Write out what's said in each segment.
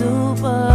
super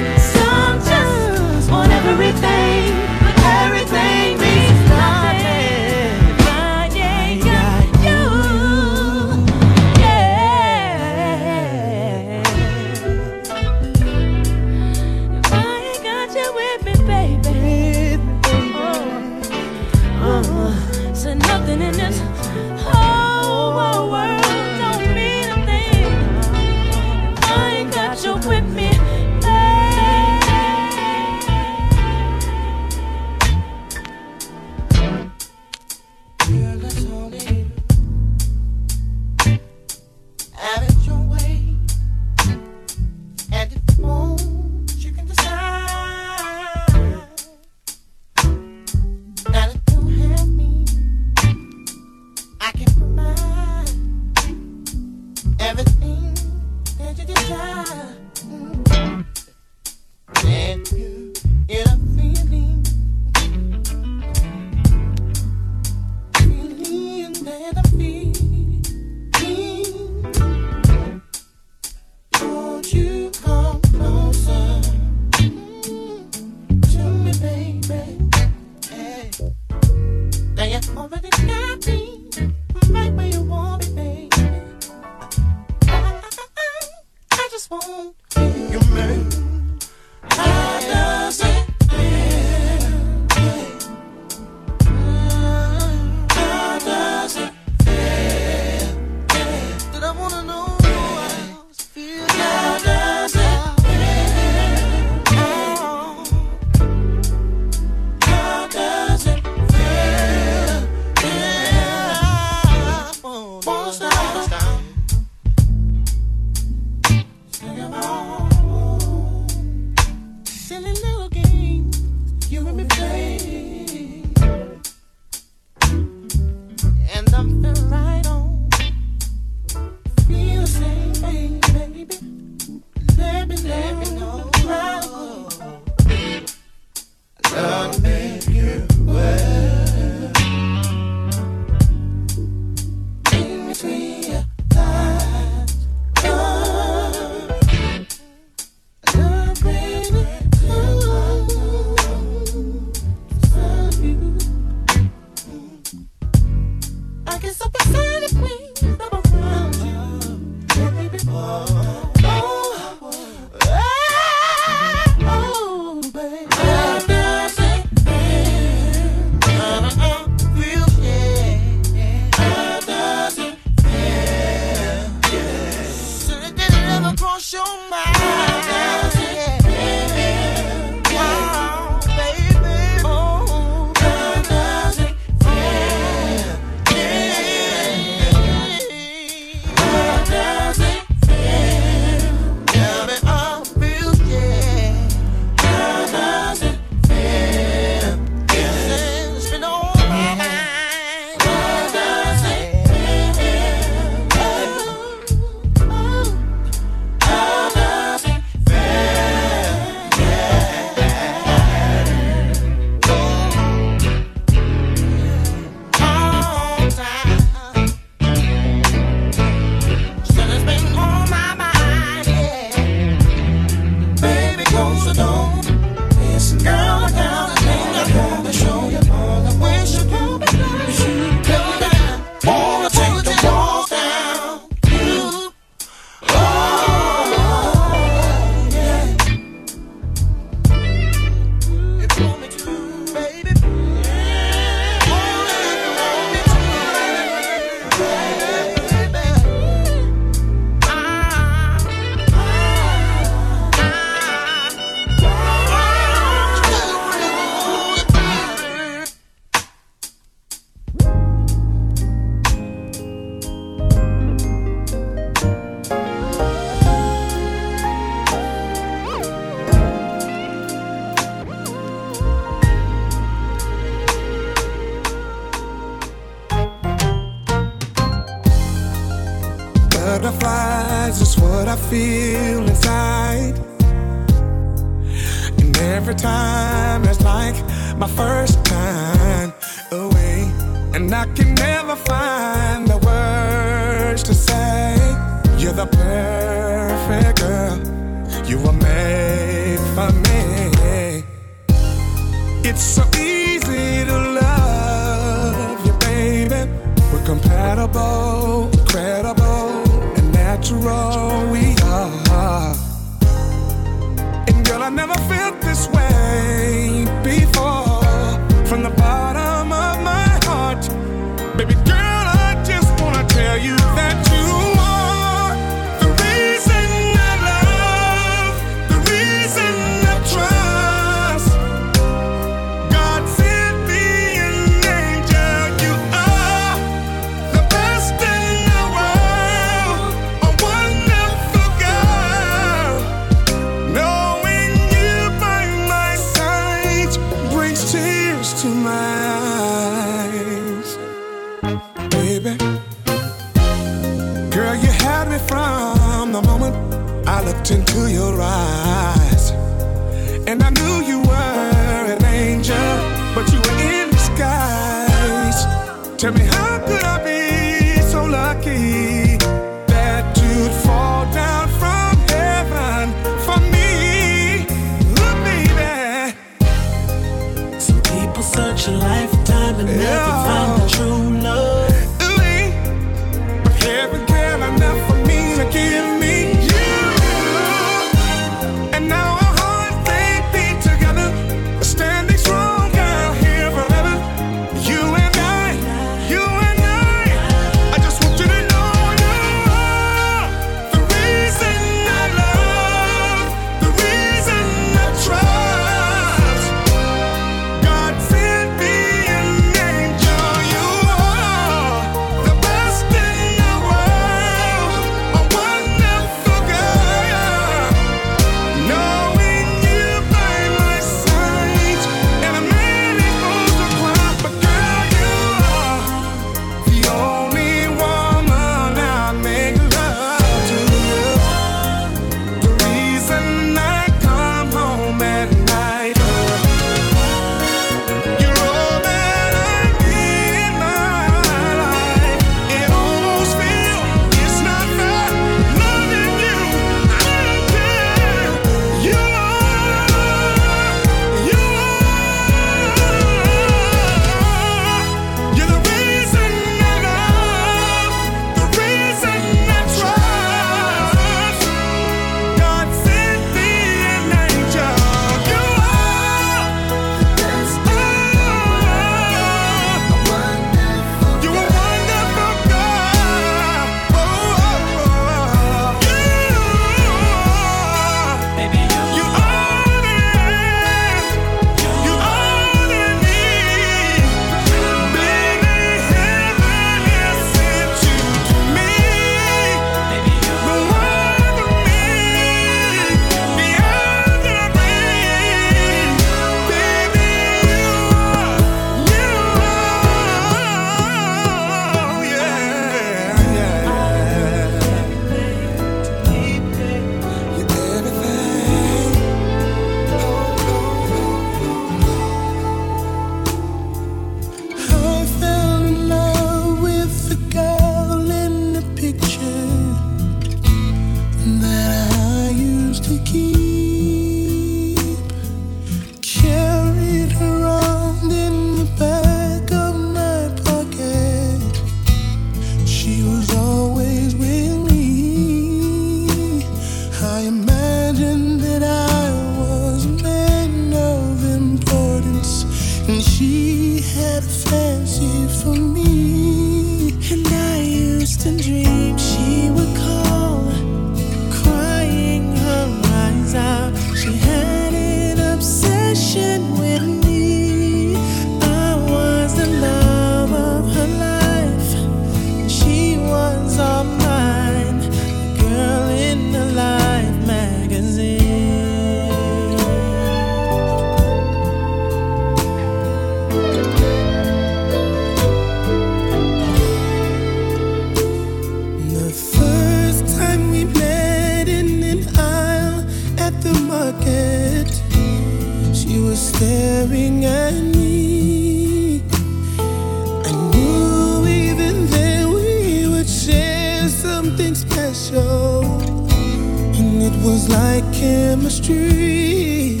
chemistry.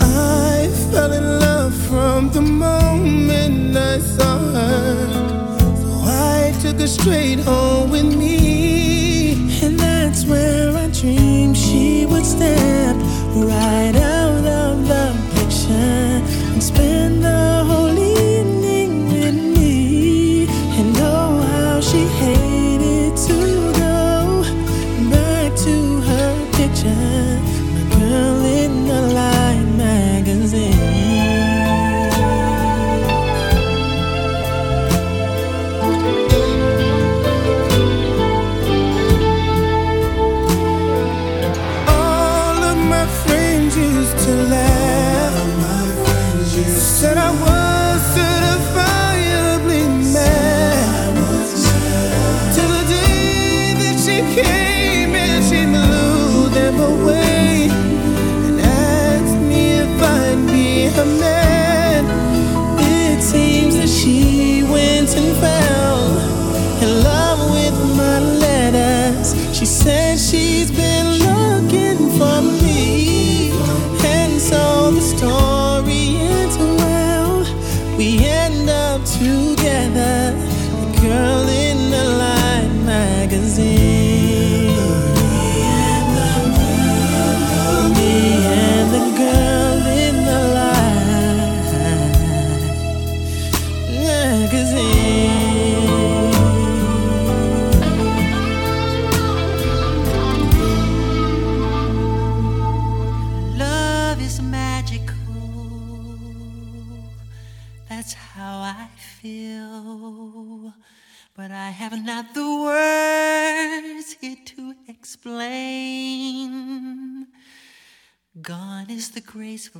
I fell in love from the moment I saw her. So I took her straight home with me. And that's where I dreamed she would step right out of the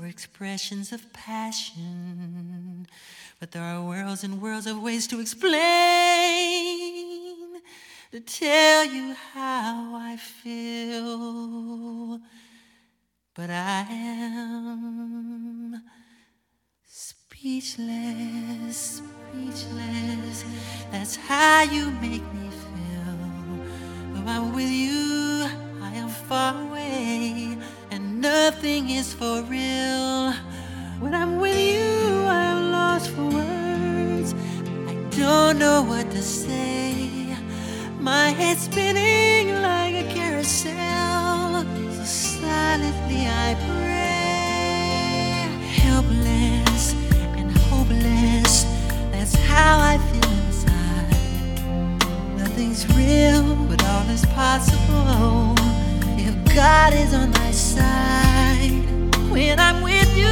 expressions of passion. But there are worlds and worlds of ways to explain, to tell you how I feel. But I am speechless, speechless. That's how you make me feel. Though I'm with you, I am far away nothing is for real. When I'm with you, I'm lost for words. I don't know what to say. My head's spinning like a carousel. So silently I pray. Helpless and hopeless. That's how I feel inside. Nothing's real, but all is possible. God is on my side. When I'm with you,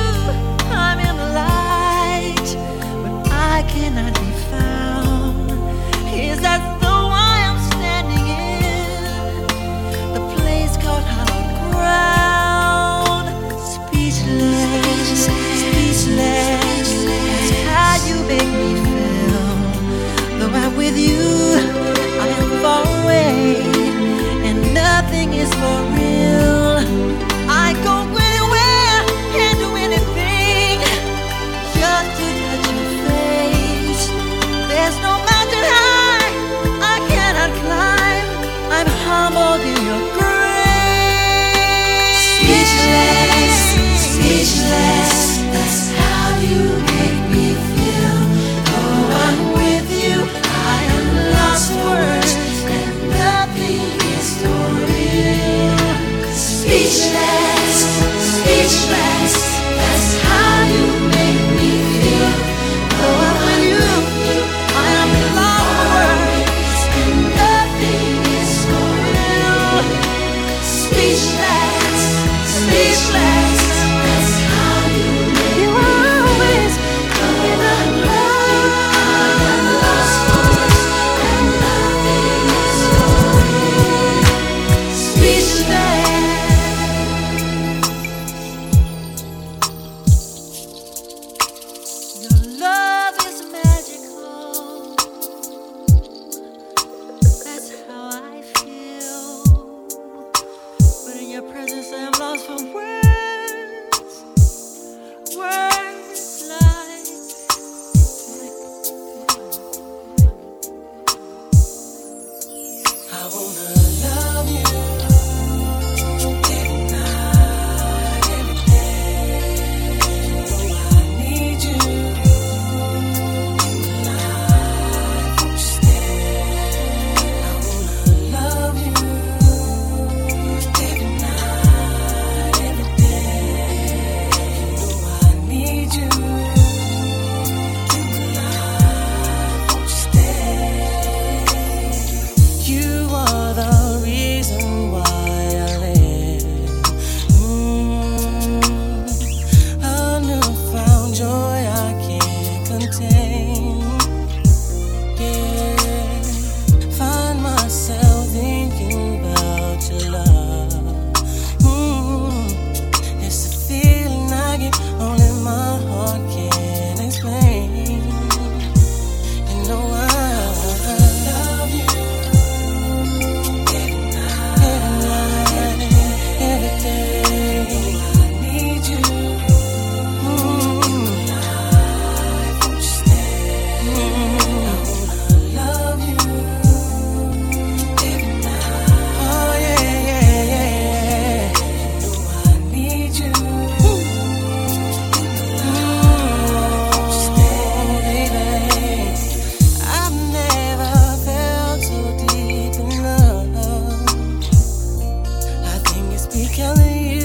I'm in the light. But I cannot be found. Is that though I am standing in the place called hallowed ground? Speechless, speechless. That's how you make me feel. Though I'm with you, I am far away. And nothing is for real. only.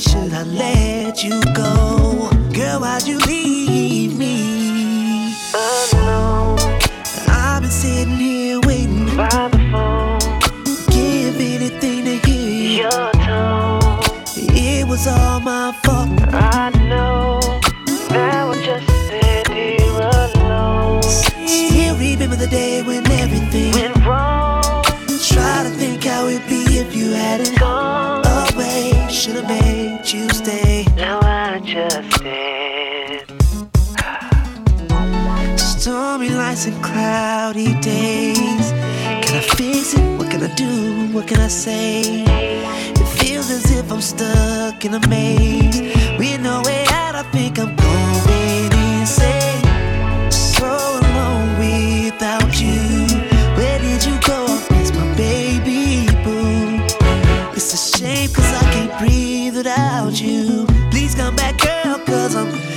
Should I let you go? you stay. Now I just did. Stormy nights and cloudy days. Can I fix it? What can I do? What can I say? It feels as if I'm stuck in a maze. We know it. come.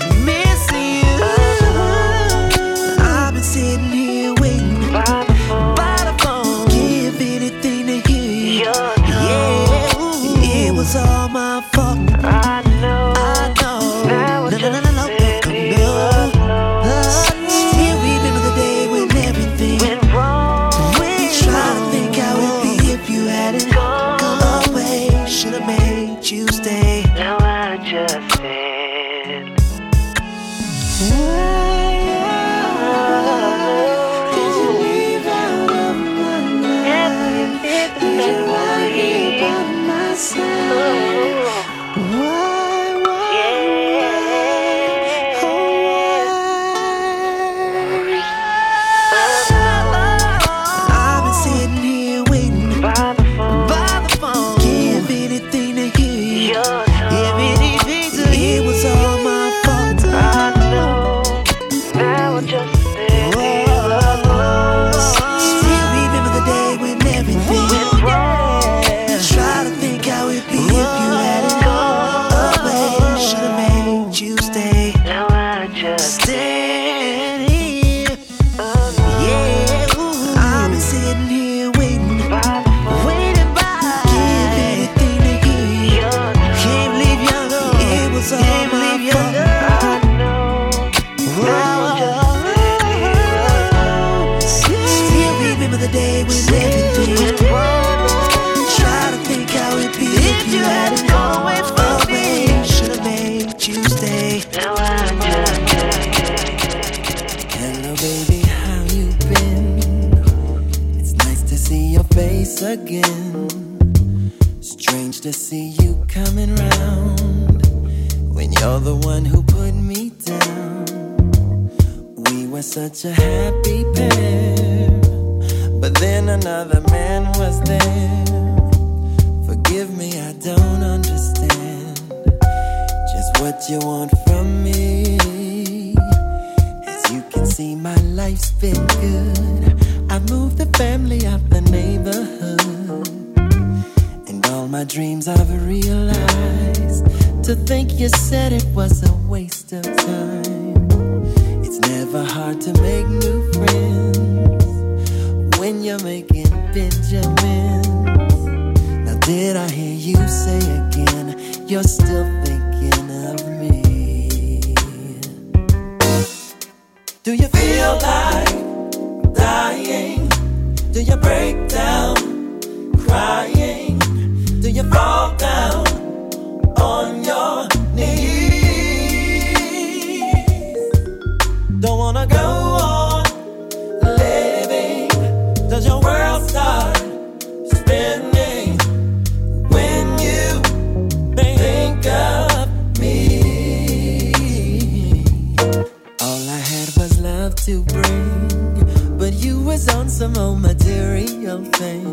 love to bring. But you was on some old material thing.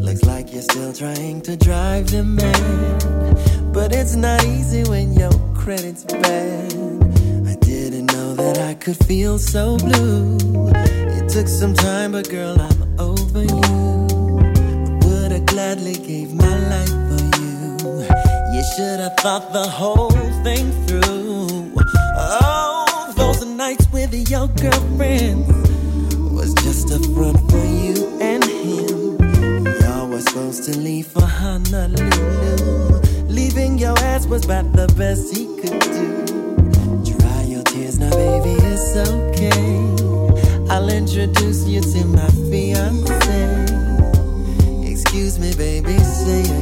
Looks like you're still trying to drive the man, But it's not easy when your credit's bad. I didn't know that I could feel so blue. It took some time, but girl, I'm over you. Would have gladly gave my life for you. You should have thought the whole thing through be your girlfriend was just a front for you and him. Y'all were supposed to leave for Honolulu. Leaving your ass was about the best he could do. Dry your tears now, baby, it's okay. I'll introduce you to my fiance. Excuse me, baby, say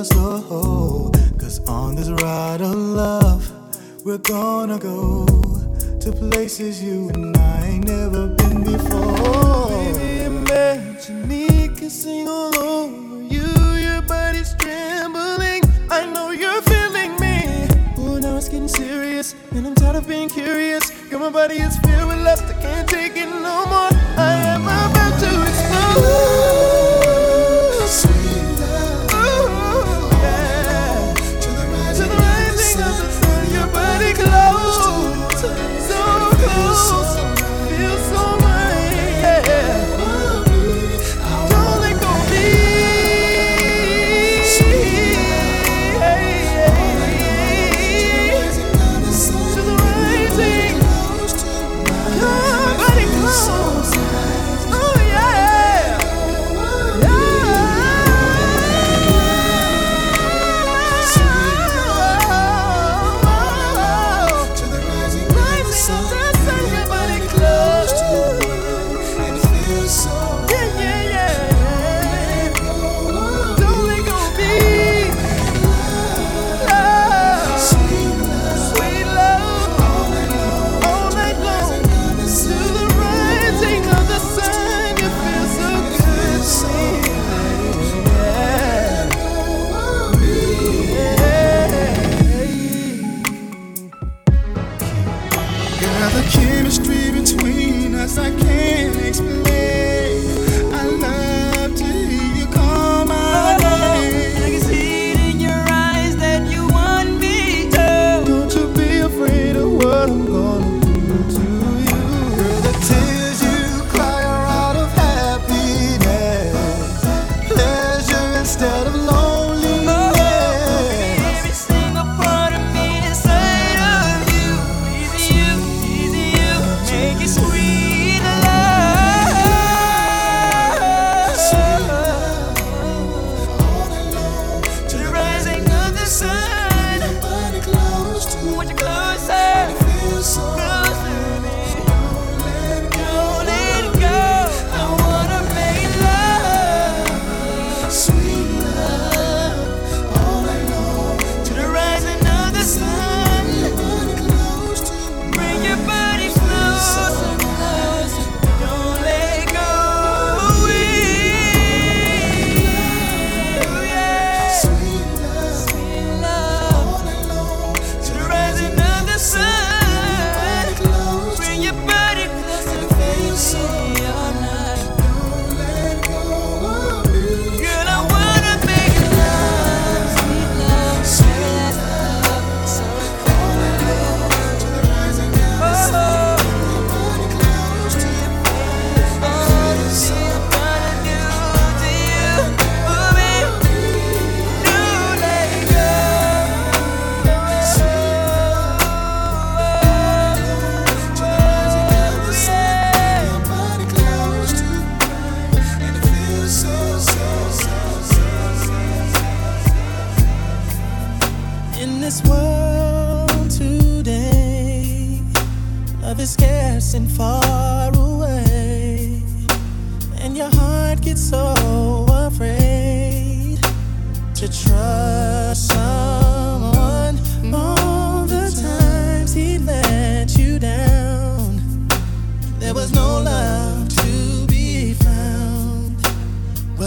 never slow. Cause on this ride of love, we're gonna go to places you and I ain't never been before. Baby, imagine me kissing all over you. Your body's trembling. I know you're feeling me. Oh, now it's getting serious, and I'm tired of being curious. Girl, my body is filled with lust, I can't take it no more. I am a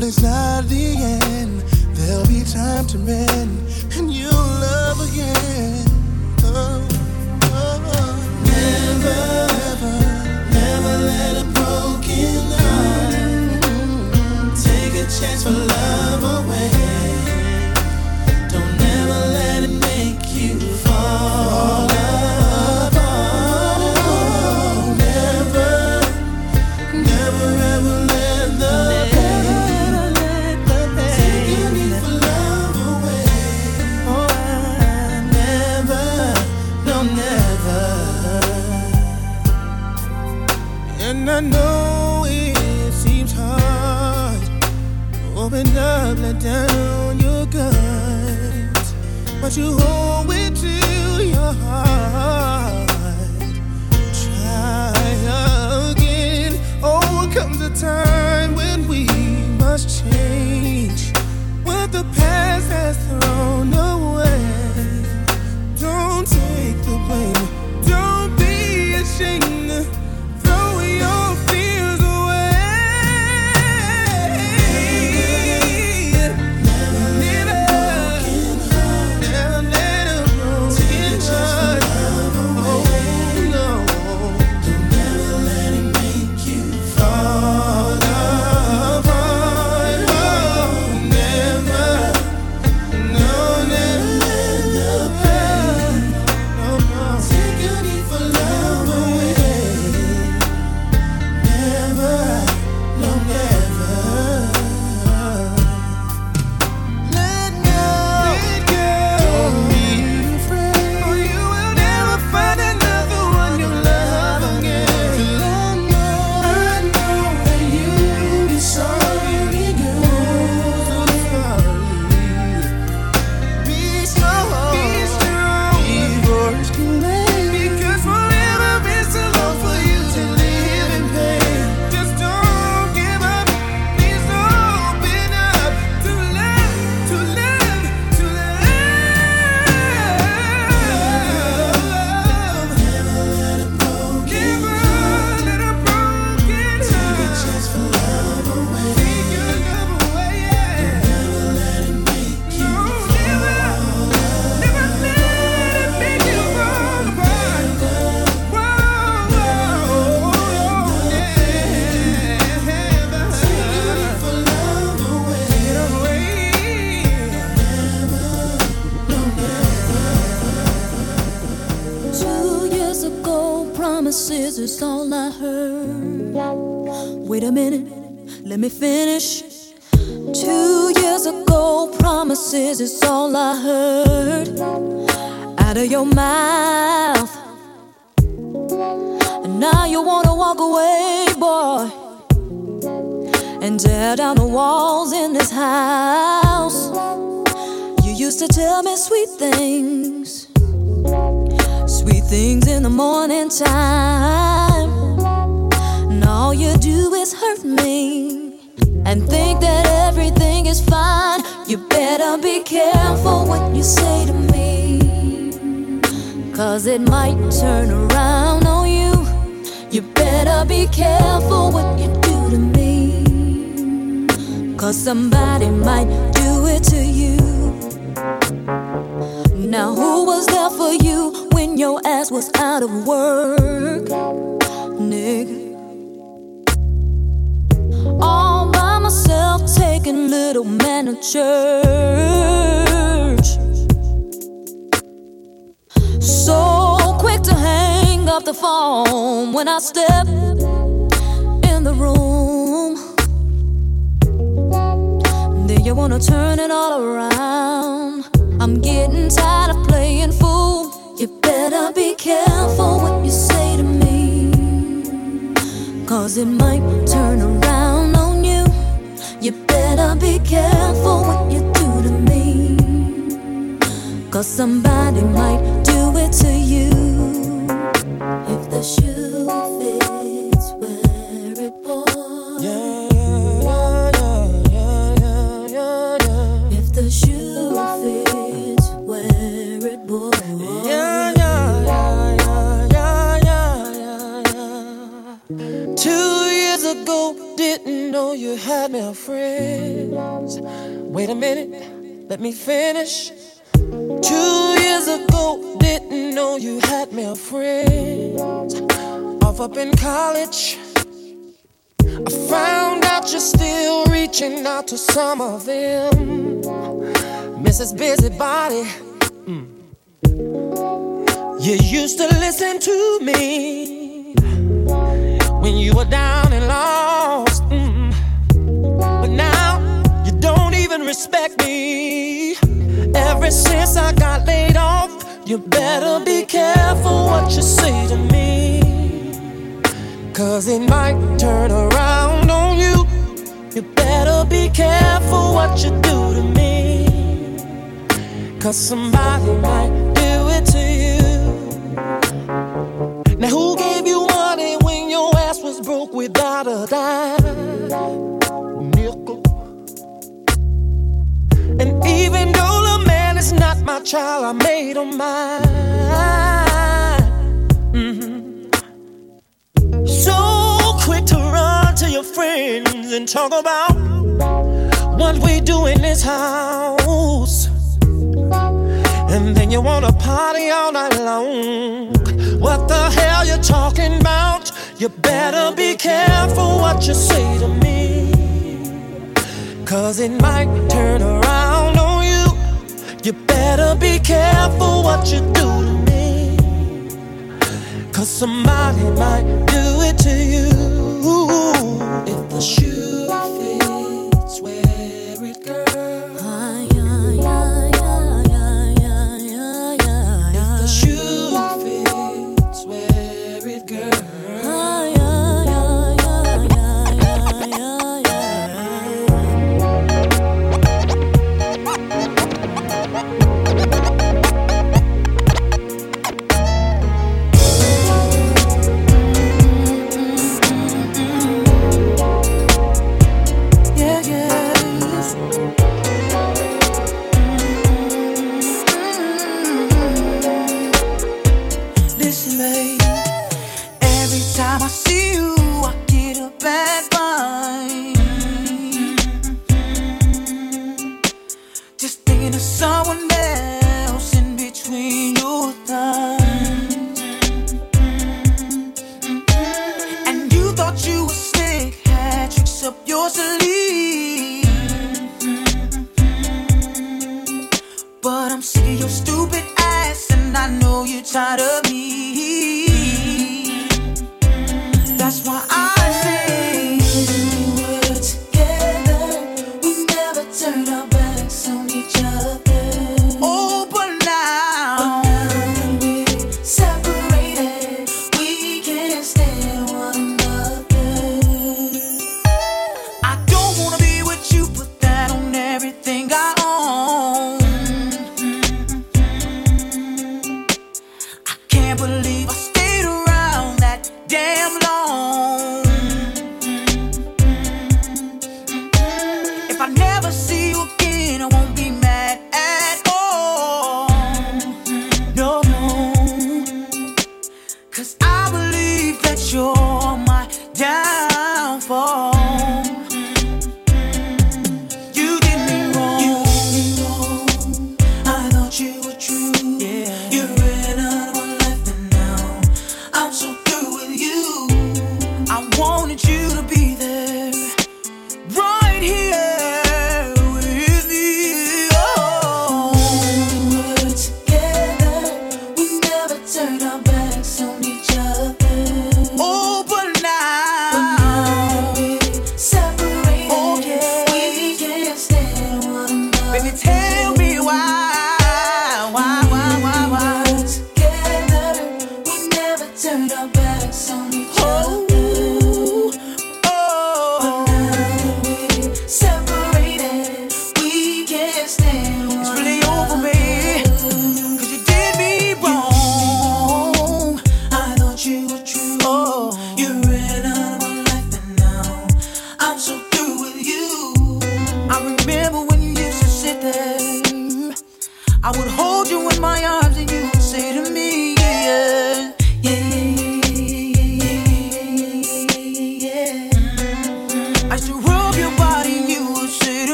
Well, it's not the end. There'll be time to mend, and you'll love again. Oh, oh, oh. Never, never, never let a broken heart take a chance for love. careful what you say to me. Cause it might turn around on you. You better be careful what you do to me. Cause somebody might do it to you. Now, who was there for you when your ass was out of work? Nigga. All by myself, taking little manager. up the phone when I step in the room. Then you wanna turn it all around. I'm getting tired of playing fool. You better be careful what you say to me. Cause it might turn around on you. You better be careful what you do to me. Cause somebody might do it to you. You had male friends. Wait a minute, let me finish. Two years ago, didn't know you had male friends. Off up in college, I found out you're still reaching out to some of them. Mrs. Busybody, mm. you used to listen to me when you were down and lost. Respect me. Ever since I got laid off, you better be careful what you say to me. Cause it might turn around on you. You better be careful what you do to me. Cause somebody might do it to you. Now, who gave you money when your ass was broke without a dime? Child, I made him mine. Mm-hmm. So quick to run to your friends and talk about what we do in this house. And then you wanna party all night long. What the hell you talking about? You better be careful what you say to me. Cause it might turn around on better be careful what you do to me. Cause somebody might do it to you. If the shoe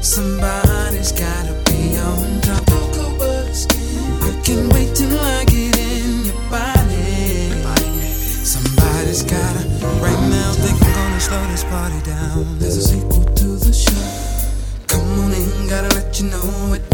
somebody's gotta be on top. I can't I get in your body. Somebody's gotta, right now, think I'm gonna slow this party down. There's a sequel to the show. Come on in, gotta let you know it.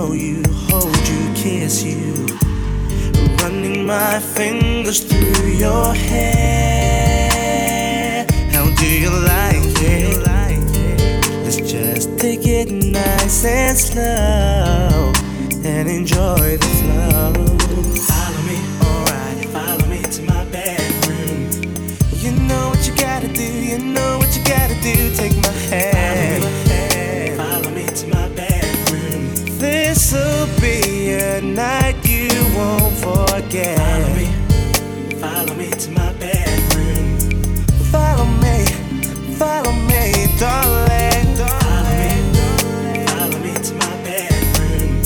know you, hold you, kiss you. Running my fingers through your hair. How do you like it? Let's just take it nice and slow and enjoy the flow. again. Follow me, follow me to my bedroom. Follow me, follow me, darling. Follow me, follow me to my bedroom.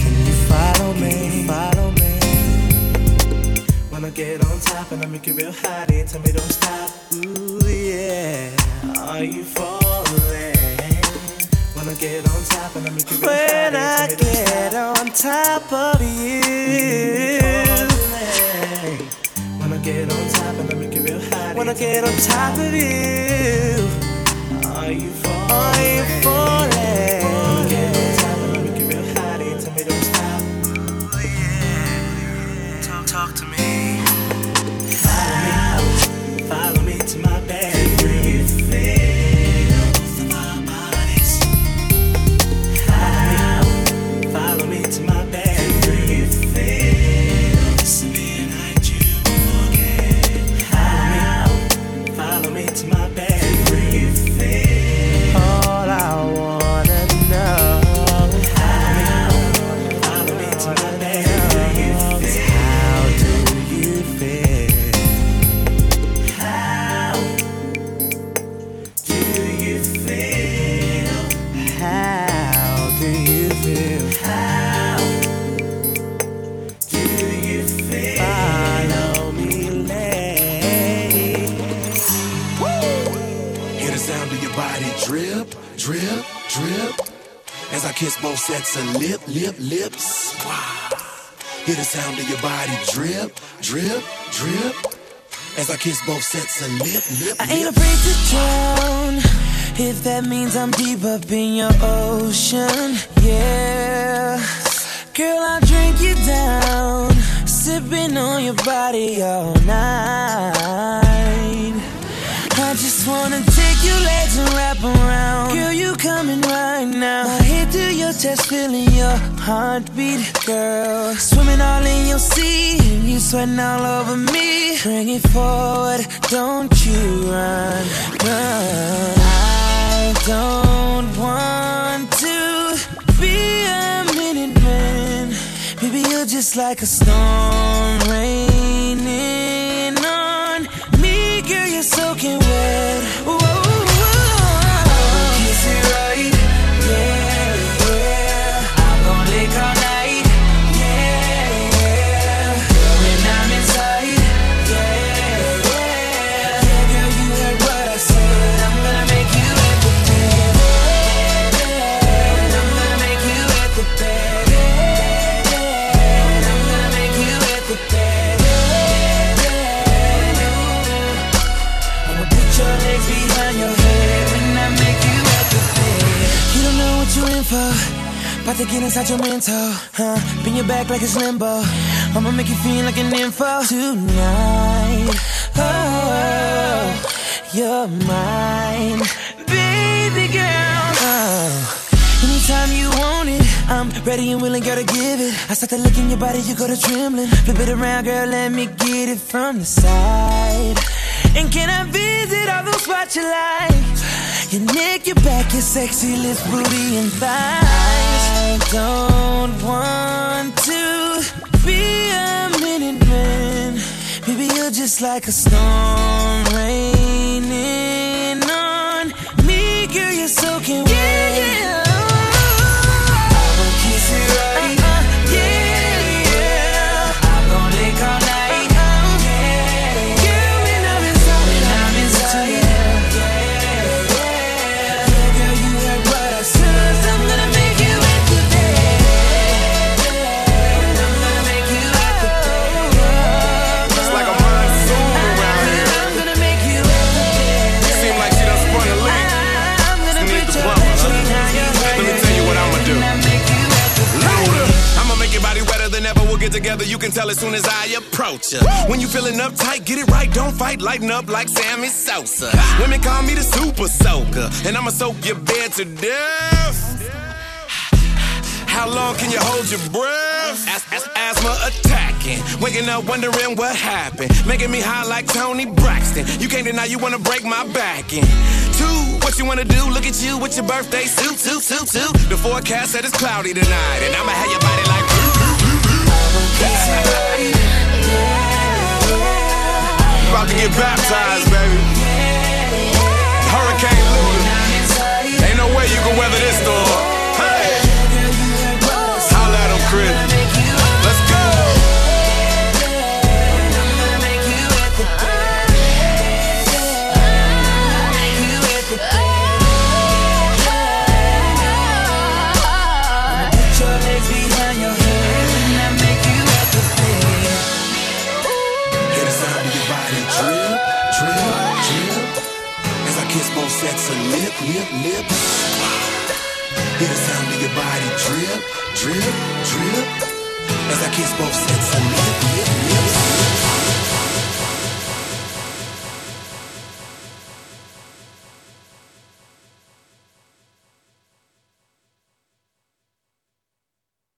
Can you follow me? Follow me. Wanna get on top and I make you real hot. Tell me don't stop. Ooh yeah, are you falling? get on top and I'll you When I get on top of you. When I get on top and I make you real. When I get on top of you. Are you? Are you falling? your body drip, drip, drip. As I kiss both sets of lip, lip, lips. Wow. Hear the sound of your body drip, drip, drip. As I kiss both sets of lip, lip, I ain't afraid to drown. If that means I'm deep up in your ocean, yeah. Girl, I'll drink you down. Sipping on your body all night. I just wanna legs and wrap around. Girl, you coming right now. My head to your chest, feeling your heartbeat, girl. Swimming all in your sea, you sweating all over me. Bring it forward, don't you run, run. I don't want to be a minute man. Baby, you're just like a storm raining on me, girl. You're soaking wet. About to get inside your mental, huh? Bend your back like it's limbo. I'ma make you feel like an info tonight. Oh, you're mine, baby girl. Oh. Anytime you want it, I'm ready and willing, girl, to give it. I start to look in your body, you go to trembling. Flip it around, girl, let me get it from the side. And can I visit all those spots you like? Your neck, your back, your sexy lips, booty, and thighs. I don't want to be a minute man. Baby, you're just like a storm raining You can tell as soon as I approach ya. When you feeling uptight, get it right. Don't fight. Lighten up like Sammy Sosa. Women call me the super soaker, and I'ma soak your bed to death. How long can you hold your breath? As- as- asthma attacking. Waking up wondering what happened. Making me high like Toni Braxton. You can't deny you wanna break my back in. Two, what you wanna do? Look at you with your birthday suit, suit, suit, suit. The forecast said it's cloudy tonight, and I'ma have your body like. About to get baptized, baby. Hurricane Luda. Ain't no way you can weather this storm. Just a lip, lip, lip. Hear the sound of your body drip, drip, drip. As I kiss both sets of lip, lip, lip, lip.